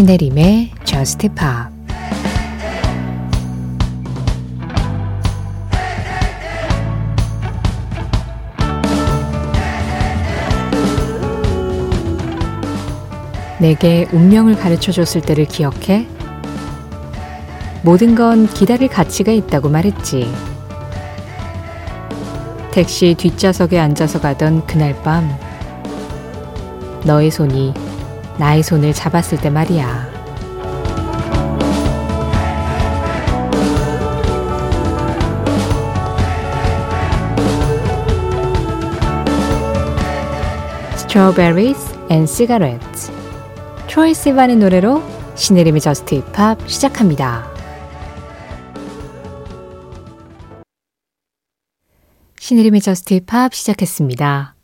신혜림의 Just Pop 내게 운명을 가르쳐 줬을 때를 기억해? 모든 건 기다릴 가치가 있다고 말했지. 택시 뒷좌석에 앉아서 가던 그날 밤, 너의 손이 나의 손을 잡았을 때 말이야. Strawberries and Cigarettes 트로이 시반의 노래로 신혜림의 저스트 힙합 시작합니다. 신혜림의 JUST POP 시작했습니다.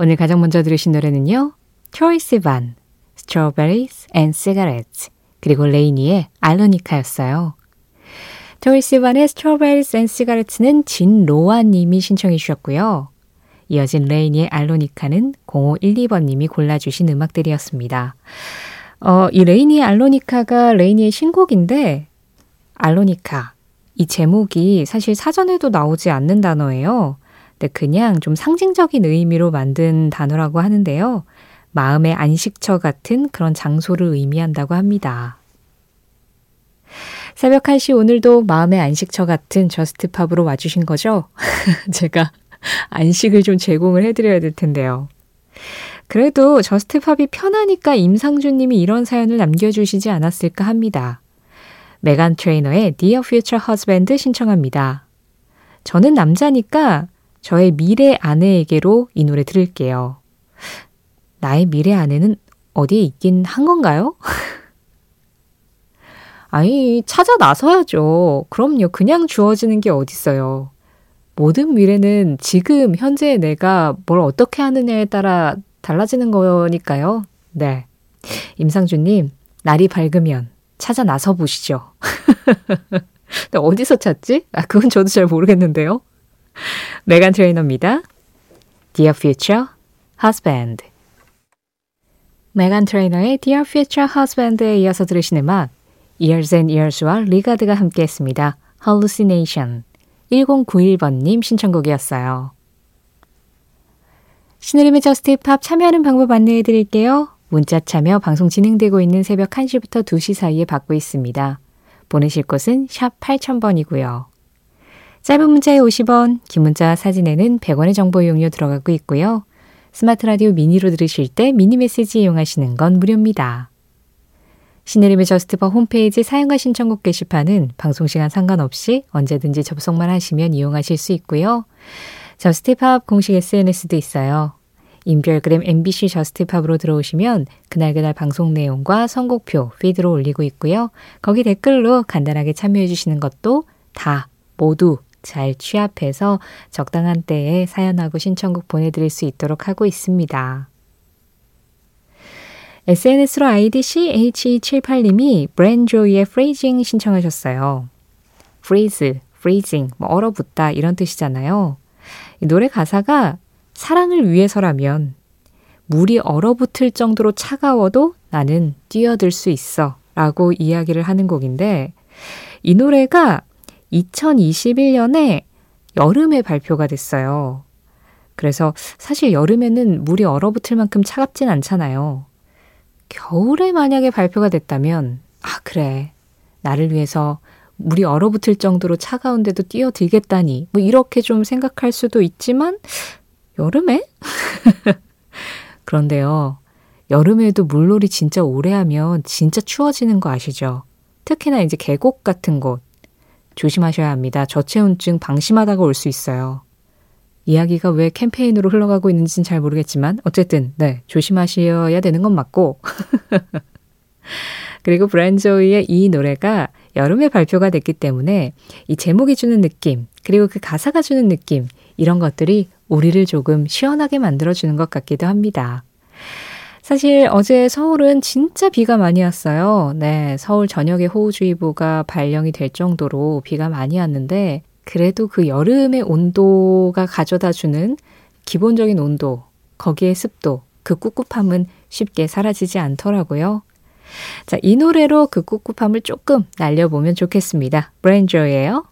오늘 가장 먼저 들으신 노래는요. 트로이 시반, Strawberries and Cigarettes 그리고 LANY의 Alonica였어요. 트로이 시반의 Strawberries and Cigarettes는 진로아 님이 신청해 주셨고요. 이어진 LANY의 Alonica는 0512번님이 골라주신 음악들이었습니다. 어, 이 LANY의 Alonica가 LANY의 신곡인데, Alonica. 이 제목이 사실 사전에도 나오지 않는 단어예요. 근데 그냥 좀 상징적인 의미로 만든 단어라고 하는데요. 마음의 안식처 같은 그런 장소를 의미한다고 합니다. 새벽 1시 오늘도 마음의 안식처 같은 JUST POP으로 와주신 거죠? 제가 안식을 좀 제공을 해드려야 될 텐데요. 그래도 JUST POP이 편하니까 임상준 님이 이런 사연을 남겨주시지 않았을까 합니다. 메간 트레이너의 Dear Future Husband 신청합니다. 저는 남자니까 저의 미래 아내에게로 이 노래 들을게요. 나의 미래 아내는 어디에 있긴 한 건가요? 아니, 찾아 나서야죠. 그럼요. 그냥 주어지는 게 어딨어요. 모든 미래는 지금 현재 내가 뭘 어떻게 하느냐에 따라 달라지는 거니까요. 네. 임상준님, 날이 밝으면 찾아 나서 보시죠. 어디서 찾지? 아, 그건 저도 잘 모르겠는데요. 메간 트레이너입니다. Dear Future Husband. 메간 트레이너의 Dear Future Husband에 이어서 들으신 음악, Years and Years와 Regard가 함께했습니다. Hallucination. 1091번님 신청곡이었어요. 신혜림의 JUST POP 참여하는 방법 안내해 드릴게요. 문자 참여 방송 진행되고 있는 새벽 1시부터 2시 사이에 받고 있습니다. 보내실 곳은 샵 8000번이고요. 짧은 문자에 50원, 긴 문자 사진에는 100원의 정보 이용료 들어가고 있고요. 스마트 라디오 미니로 들으실 때 미니 메시지 이용하시는 건 무료입니다. 신혜림의 JUST POP 홈페이지 사연과 신청곡 게시판은 방송시간 상관없이 언제든지 접속만 하시면 이용하실 수 있고요. JUST POP 공식 SNS도 있어요. 인별그램 MBC JUST POP으로 들어오시면 그날그날 방송 내용과 선곡표 피드로 올리고 있고요. 거기 댓글로 간단하게 참여해 주시는 것도 다 모두 잘 취합해서 적당한 때에 사연하고 신청곡 보내드릴 수 있도록 하고 있습니다. SNS로 아이디 CH78님이 브렌 조이의 Freezing 신청하셨어요. freeze, freezing, 뭐 얼어붙다 이런 뜻이잖아요. 이 노래 가사가 사랑을 위해서라면 물이 얼어붙을 정도로 차가워도 나는 뛰어들 수 있어 라고 이야기를 하는 곡인데 이 노래가 2021년에 여름에 발표가 됐어요. 그래서 사실 여름에는 물이 얼어붙을 만큼 차갑진 않잖아요. 겨울에 만약에 발표가 됐다면, 아, 그래. 나를 위해서 물이 얼어붙을 정도로 차가운데도 뛰어들겠다니. 뭐 이렇게 좀 생각할 수도 있지만, 여름에? 그런데요. 여름에도 물놀이 진짜 오래 하면 진짜 추워지는 거 아시죠? 특히나 이제 계곡 같은 곳. 조심하셔야 합니다. 저체온증 방심하다가 올 수 있어요. 이야기가 왜 캠페인으로 흘러가고 있는지는 잘 모르겠지만 어쨌든 네 조심하셔야 되는 건 맞고 그리고 브랜조이의 이 노래가 여름에 발표가 됐기 때문에 이 제목이 주는 느낌 그리고 그 가사가 주는 느낌 이런 것들이 우리를 조금 시원하게 만들어주는 것 같기도 합니다. 사실 어제 서울은 진짜 비가 많이 왔어요. 네, 서울 전역에 호우주의보가 발령이 될 정도로 비가 많이 왔는데 그래도 그 여름의 온도가 가져다 주는 기본적인 온도, 거기에 습도, 그 꿉꿉함은 쉽게 사라지지 않더라고요. 자, 이 노래로 그 꿉꿉함을 조금 날려보면 좋겠습니다. 브랜저예요.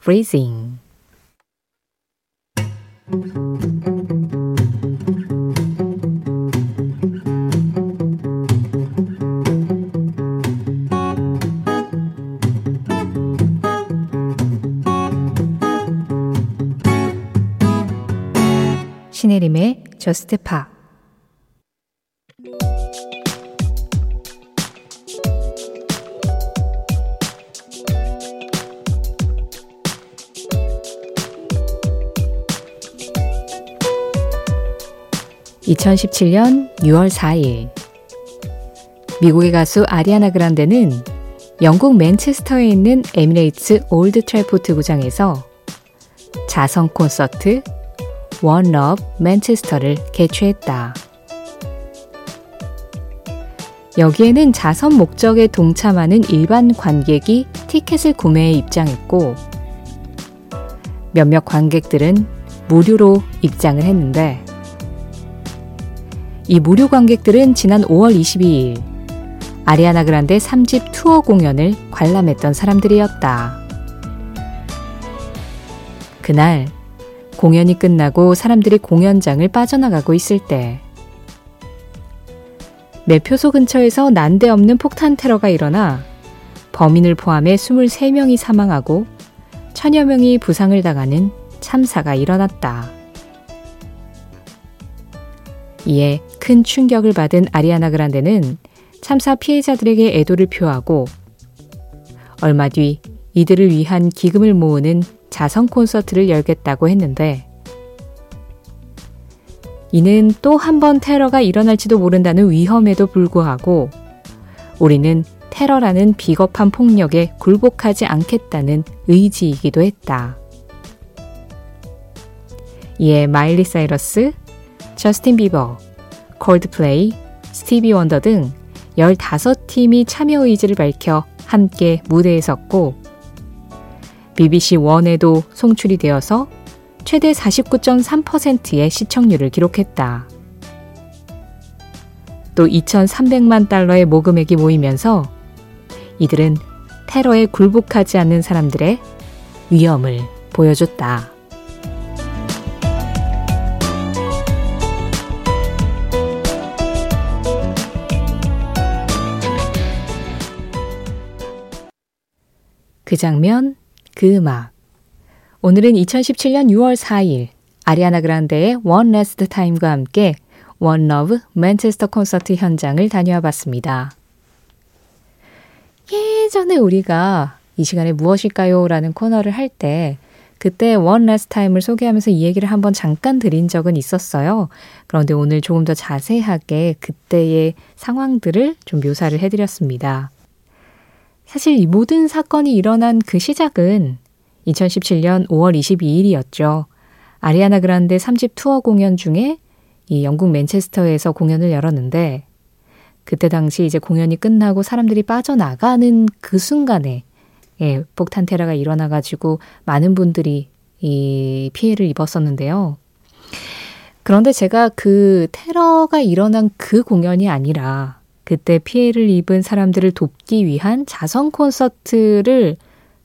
Freezing. 신혜림의 저스트 파 (2017년 6월 4일) 미국의 가수 아리아나 그란데는 영국 맨체스터에 있는 에미레이츠 올드 트래포트 구장에서 자선 콘서트 One Love Manchester를 개최했다. 여기에는 자선 목적에 동참하는 일반 관객이 티켓을 구매해 입장했고 몇몇 관객들은 무료로 입장을 했는데 이 무료 관객들은 지난 5월 22일 아리아나 그란데 3집 투어 공연을 관람했던 사람들이었다. 그날 공연이 끝나고 사람들이 공연장을 빠져나가고 있을 때 매표소 근처에서 난데없는 폭탄 테러가 일어나 범인을 포함해 23명이 사망하고 천여 명이 부상을 당하는 참사가 일어났다. 이에 큰 충격을 받은 아리아나 그란데는 참사 피해자들에게 애도를 표하고 얼마 뒤 이들을 위한 기금을 모으는 자선 콘서트를 열겠다고 했는데 이는 또 한 번 테러가 일어날지도 모른다는 위험에도 불구하고 우리는 테러라는 비겁한 폭력에 굴복하지 않겠다는 의지이기도 했다. 이에 마일리 사이러스, 저스틴 비버, 콜드플레이, 스티비 원더 등 15팀이 참여 의지를 밝혀 함께 무대에 섰고 BBC One에도 송출이 되어서 최대 49.3%의 시청률을 기록했다. 또 2,300만 달러의 모금액이 모이면서 이들은 테러에 굴복하지 않는 사람들의 위험을 보여줬다. 그 장면, 그 음악. 오늘은 2017년 6월 4일 아리아나 그란데의 One Last Time과 함께 One Love 맨체스터 콘서트 현장을 다녀와 봤습니다. 예전에 우리가 이 시간에 무엇일까요? 라는 코너를 할 때 그때 One Last Time을 소개하면서 이 얘기를 한번 잠깐 드린 적은 있었어요. 그런데 오늘 조금 더 자세하게 그때의 상황들을 좀 묘사를 해드렸습니다. 사실 이 모든 사건이 일어난 그 시작은 2017년 5월 22일이었죠. 아리아나 그란데 3집 투어 공연 중에 이 영국 맨체스터에서 공연을 열었는데 그때 당시 이제 공연이 끝나고 사람들이 빠져나가는 그 순간에 예, 폭탄 테러가 일어나 가지고 많은 분들이 이 피해를 입었었는데요. 그런데 제가 그 테러가 일어난 그 공연이 아니라 그때 피해를 입은 사람들을 돕기 위한 자선 콘서트를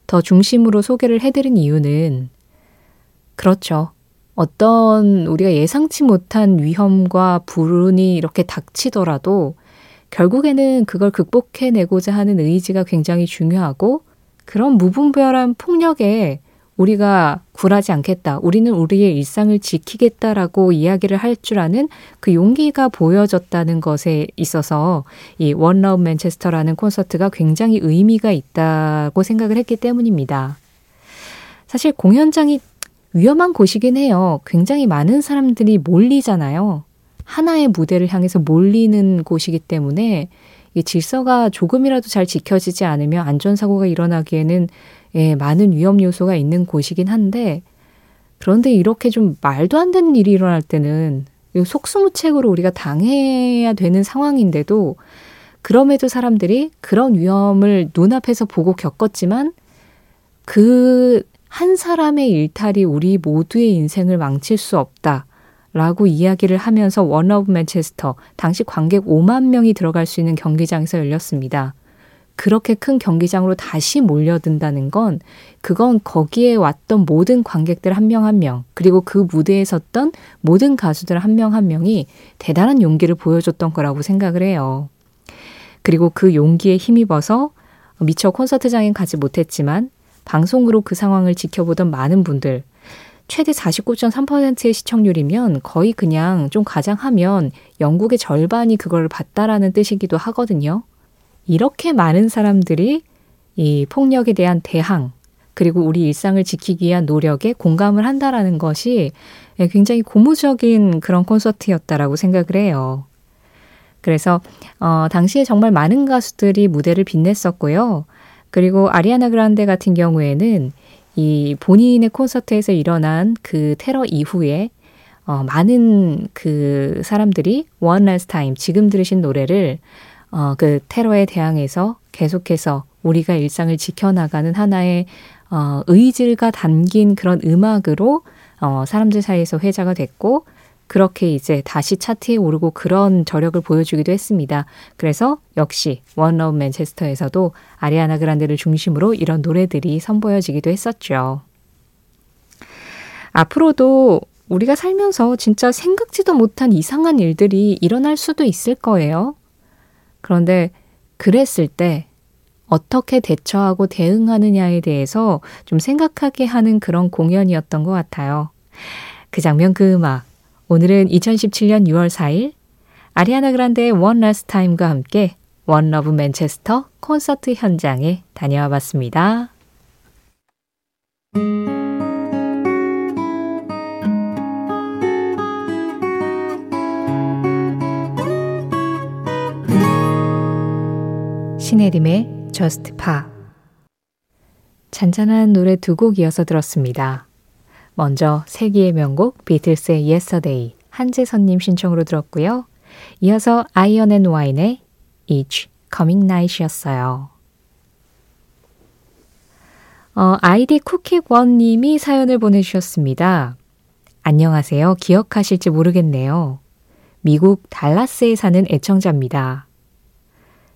더 중심으로 소개를 해드린 이유는 그렇죠. 어떤 우리가 예상치 못한 위험과 불운이 이렇게 닥치더라도 결국에는 그걸 극복해내고자 하는 의지가 굉장히 중요하고 그런 무분별한 폭력에 우리가 굴하지 않겠다. 우리는 우리의 일상을 지키겠다라고 이야기를 할 줄 아는 그 용기가 보여졌다는 것에 있어서 이 원러브 맨체스터라는 콘서트가 굉장히 의미가 있다고 생각을 했기 때문입니다. 사실 공연장이 위험한 곳이긴 해요. 굉장히 많은 사람들이 몰리잖아요. 하나의 무대를 향해서 몰리는 곳이기 때문에 이 질서가 조금이라도 잘 지켜지지 않으면 안전사고가 일어나기에는 예, 많은 위험 요소가 있는 곳이긴 한데 그런데 이렇게 좀 말도 안 되는 일이 일어날 때는 속수무책으로 우리가 당해야 되는 상황인데도 그럼에도 사람들이 그런 위험을 눈앞에서 보고 겪었지만 그 한 사람의 일탈이 우리 모두의 인생을 망칠 수 없다. 라고 이야기를 하면서 One Love Manchester, 당시 관객 5만 명이 들어갈 수 있는 경기장에서 열렸습니다. 그렇게 큰 경기장으로 다시 몰려든다는 건 그건 거기에 왔던 모든 관객들 한 명 한 명, 그리고 그 무대에 섰던 모든 가수들 한 명한 한 명이 대단한 용기를 보여줬던 거라고 생각을 해요. 그리고 그 용기에 힘입어서 미처 콘서트장에 가지 못했지만 방송으로 그 상황을 지켜보던 많은 분들, 최대 49.3%의 시청률이면 거의 그냥 좀 가장하면 영국의 절반이 그걸 봤다라는 뜻이기도 하거든요. 이렇게 많은 사람들이 이 폭력에 대한 대항, 그리고 우리 일상을 지키기 위한 노력에 공감을 한다라는 것이 굉장히 고무적인 그런 콘서트였다라고 생각을 해요. 그래서 어, 당시에 정말 많은 가수들이 무대를 빛냈었고요. 그리고 아리아나 그란데 같은 경우에는 이 본인의 콘서트에서 일어난 그 테러 이후에 어, 많은 그 사람들이 One Last Time 지금 들으신 노래를 어, 그 테러에 대항해서 계속해서 우리가 일상을 지켜나가는 하나의 어, 의지가 담긴 그런 음악으로 어, 사람들 사이에서 회자가 됐고 그렇게 이제 다시 차트에 오르고 그런 저력을 보여주기도 했습니다. 그래서 역시 One Love Manchester에서도 아리아나 그란데를 중심으로 이런 노래들이 선보여지기도 했었죠. 앞으로도 우리가 살면서 진짜 생각지도 못한 이상한 일들이 일어날 수도 있을 거예요. 그런데 그랬을 때 어떻게 대처하고 대응하느냐에 대해서 좀 생각하게 하는 그런 공연이었던 것 같아요. 그 장면, 그 음악. 오늘은 2017년 6월 4일 아리아나 그란데의 One Last Time과 함께 One Love Manchester 콘서트 현장에 다녀와 봤습니다. 신혜림의 Just Pop 잔잔한 노래 두 곡 이어서 들었습니다. 먼저 세기의 명곡 비틀스의 Yesterday 한재선님 신청으로 들었고요. 이어서 아이언 앤 와인의 Each Coming Night이었어요. 어, 아이디 쿠키권님이 사연을 보내주셨습니다. 안녕하세요. 기억하실지 모르겠네요. 미국 달라스에 사는 애청자입니다.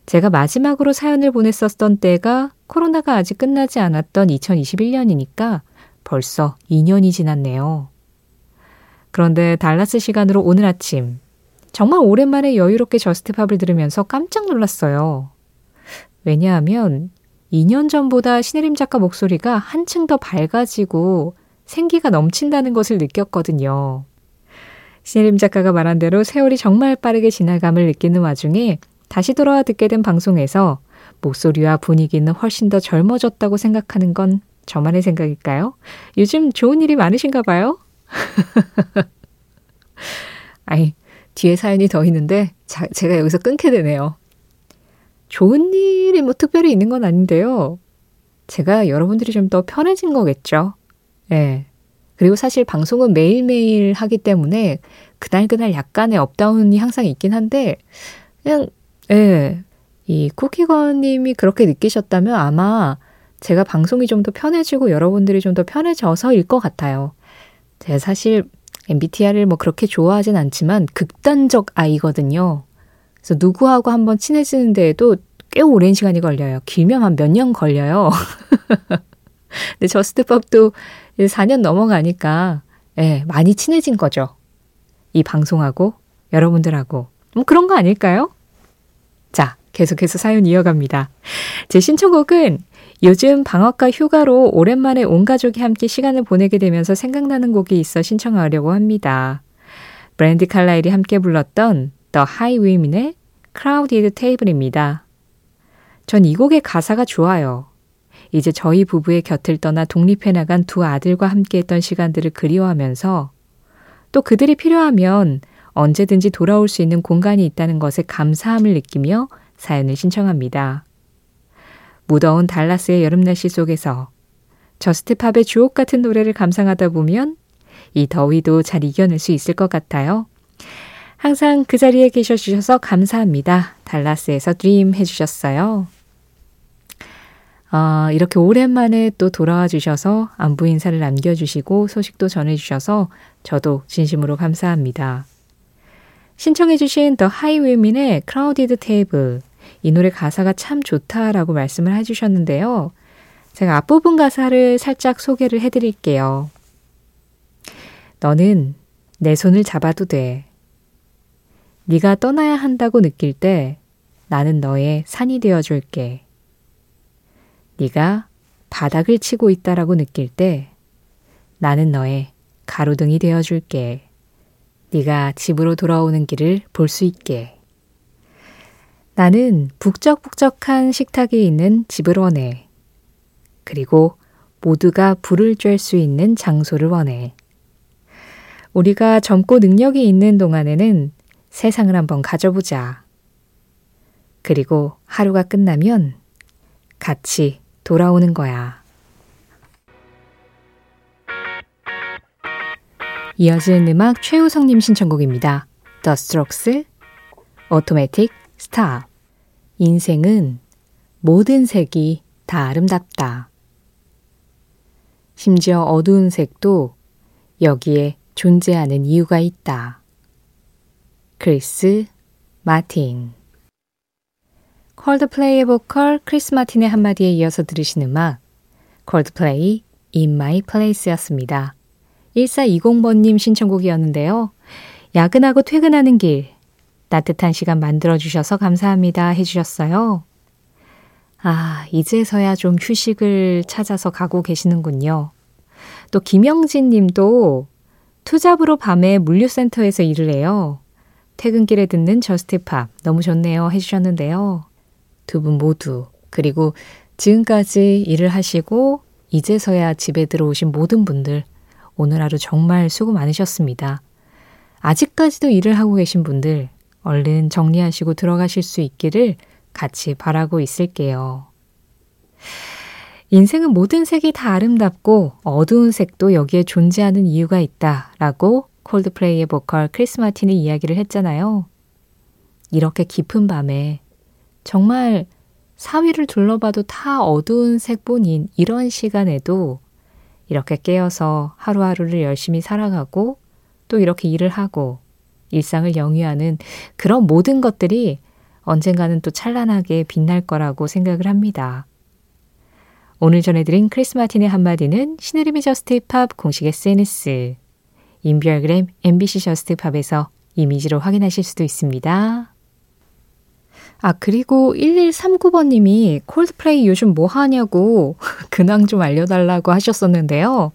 제가 마지막으로 사연을 보냈었던 때가 코로나가 아직 끝나지 않았던 2021년이니까 벌써 2년이 지났네요. 그런데 달라스 시간으로 오늘 아침 정말 오랜만에 여유롭게 저스트팝을 들으면서 깜짝 놀랐어요. 왜냐하면 2년 전보다 신혜림 작가 목소리가 한층 더 밝아지고 생기가 넘친다는 것을 느꼈거든요. 신혜림 작가가 말한 대로 세월이 정말 빠르게 지나감을 느끼는 와중에 다시 돌아와 듣게 된 방송에서 목소리와 분위기는 훨씬 더 젊어졌다고 생각하는 건 저만의 생각일까요? 요즘 좋은 일이 많으신가 봐요? 아니, 뒤에 사연이 더 있는데 자, 제가 여기서 끊게 되네요. 좋은 일이 뭐 특별히 있는 건 아닌데요. 제가 여러분들이 좀 더 편해진 거겠죠. 예. 네. 그리고 사실 방송은 매일매일 하기 때문에 그날그날 약간의 업다운이 항상 있긴 한데 그냥 예. 이 쿠키건님이 그렇게 느끼셨다면 아마 제가 방송이 좀 더 편해지고 여러분들이 좀 더 편해져서일 것 같아요. 제가 사실 MBTI를 뭐 그렇게 좋아하진 않지만 극단적 I거든요. 그래서 누구하고 한번 친해지는 데에도 꽤 오랜 시간이 걸려요. 길면 한 몇 년 걸려요. 근데 저스트팝도 4년 넘어가니까 예, 많이 친해진 거죠. 이 방송하고 여러분들하고. 뭐 그런 거 아닐까요? 자, 계속해서 사연 이어갑니다. 제 신청곡은 요즘 방학과 휴가로 오랜만에 온 가족이 함께 시간을 보내게 되면서 생각나는 곡이 있어 신청하려고 합니다. 브랜디 칼라일이 함께 불렀던 The High Women의 Crowded Table입니다. 전 이 곡의 가사가 좋아요. 이제 저희 부부의 곁을 떠나 독립해 나간 두 아들과 함께 했던 시간들을 그리워하면서 또 그들이 필요하면 언제든지 돌아올 수 있는 공간이 있다는 것에 감사함을 느끼며 사연을 신청합니다. 무더운 달라스의 여름 날씨 속에서 저스트팝의 주옥 같은 노래를 감상하다 보면 이 더위도 잘 이겨낼 수 있을 것 같아요. 항상 그 자리에 계셔 주셔서 감사합니다. 달라스에서 드림 해주셨어요. 아, 이렇게 오랜만에 또 돌아와 주셔서 안부 인사를 남겨주시고 소식도 전해주셔서 저도 진심으로 감사합니다. 신청해주신 The Highwomen의 Crowded Table. 이 노래 가사가 참 좋다라고 말씀을 해주셨는데요. 제가 앞부분 가사를 살짝 소개를 해드릴게요. 너는 내 손을 잡아도 돼. 네가 떠나야 한다고 느낄 때 나는 너의 산이 되어 줄게. 네가 바닥을 치고 있다라고 느낄 때 나는 너의 가로등이 되어 줄게. 네가 집으로 돌아오는 길을 볼 수 있게. 나는 북적북적한 식탁이 있는 집을 원해. 그리고 모두가 불을 쬐 수 있는 장소를 원해. 우리가 젊고 능력이 있는 동안에는 세상을 한번 가져보자. 그리고 하루가 끝나면 같이 돌아오는 거야. 이어지는 음악 최우성님 신청곡입니다. The Strokes, Automatic Stop. 인생은 모든 색이 다 아름답다. 심지어 어두운 색도 여기에 존재하는 이유가 있다. 크리스 마틴 콜드플레이의 보컬 크리스 마틴의 한마디에 이어서 들으신 음악 콜드플레이 In My Place였습니다. 1420번님 신청곡이었는데요. 야근하고 퇴근하는 길 따뜻한 시간 만들어주셔서 감사합니다 해주셨어요. 아, 이제서야 좀 휴식을 찾아서 가고 계시는군요. 또 김영진 님도 투잡으로 밤에 물류센터에서 일을 해요. 퇴근길에 듣는 Just Pop 너무 좋네요 해주셨는데요. 두 분 모두 그리고 지금까지 일을 하시고 이제서야 집에 들어오신 모든 분들 오늘 하루 정말 수고 많으셨습니다. 아직까지도 일을 하고 계신 분들 얼른 정리하시고 들어가실 수 있기를 같이 바라고 있을게요. 인생은 모든 색이 다 아름답고 어두운 색도 여기에 존재하는 이유가 있다 라고 콜드플레이의 보컬 크리스 마틴이 이야기를 했잖아요. 이렇게 깊은 밤에 정말 사위를 둘러봐도 다 어두운 색뿐인 이런 시간에도 이렇게 깨어서 하루하루를 열심히 살아가고 또 이렇게 일을 하고 일상을 영위하는 그런 모든 것들이 언젠가는 또 찬란하게 빛날 거라고 생각을 합니다. 오늘 전해드린 크리스 마틴의 한마디는 신혜림의 Just Pop 공식 SNS, 인별그램 MBC Just Pop에서 이미지로 확인하실 수도 있습니다. 아, 그리고 1139번님이 콜드플레이 요즘 뭐 하냐고 근황 좀 알려달라고 하셨었는데요.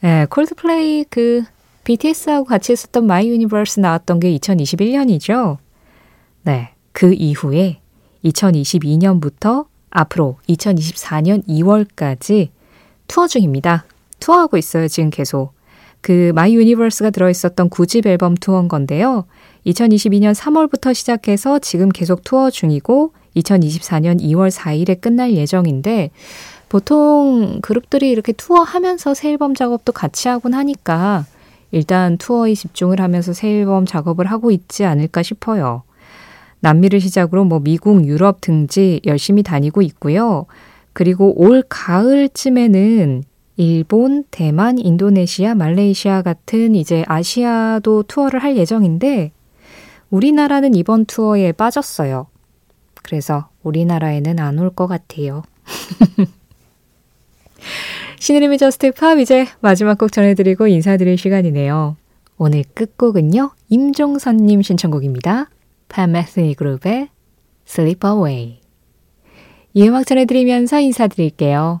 네, 콜드플레이 그 BTS하고 같이 했었던 My Universe 나왔던 게 2021년이죠. 네, 그 이후에 2022년부터 앞으로 2024년 2월까지 투어 중입니다. 투어하고 있어요, 지금 계속. 그 My Universe가 들어있었던 9집 앨범 투어인 건데요. 2022년 3월부터 시작해서 지금 계속 투어 중이고 2024년 2월 4일에 끝날 예정인데 보통 그룹들이 이렇게 투어하면서 새 앨범 작업도 같이 하곤 하니까 일단 투어에 집중을 하면서 새 앨범 작업을 하고 있지 않을까 싶어요. 남미를 시작으로 뭐 미국, 유럽 등지 열심히 다니고 있고요. 그리고 올 가을쯤에는 일본, 대만, 인도네시아, 말레이시아 같은 이제 아시아도 투어를 할 예정인데 우리나라는 이번 투어에 빠졌어요. 그래서 우리나라에는 안 올 것 같아요. 신혜림의 Just Pop 이제 마지막 곡 전해드리고 인사드릴 시간이네요. 오늘 끝곡은요. 임종선님 신청곡입니다. 팻 메시니 그룹의 Slip Away. 이 음악 전해드리면서 인사드릴게요.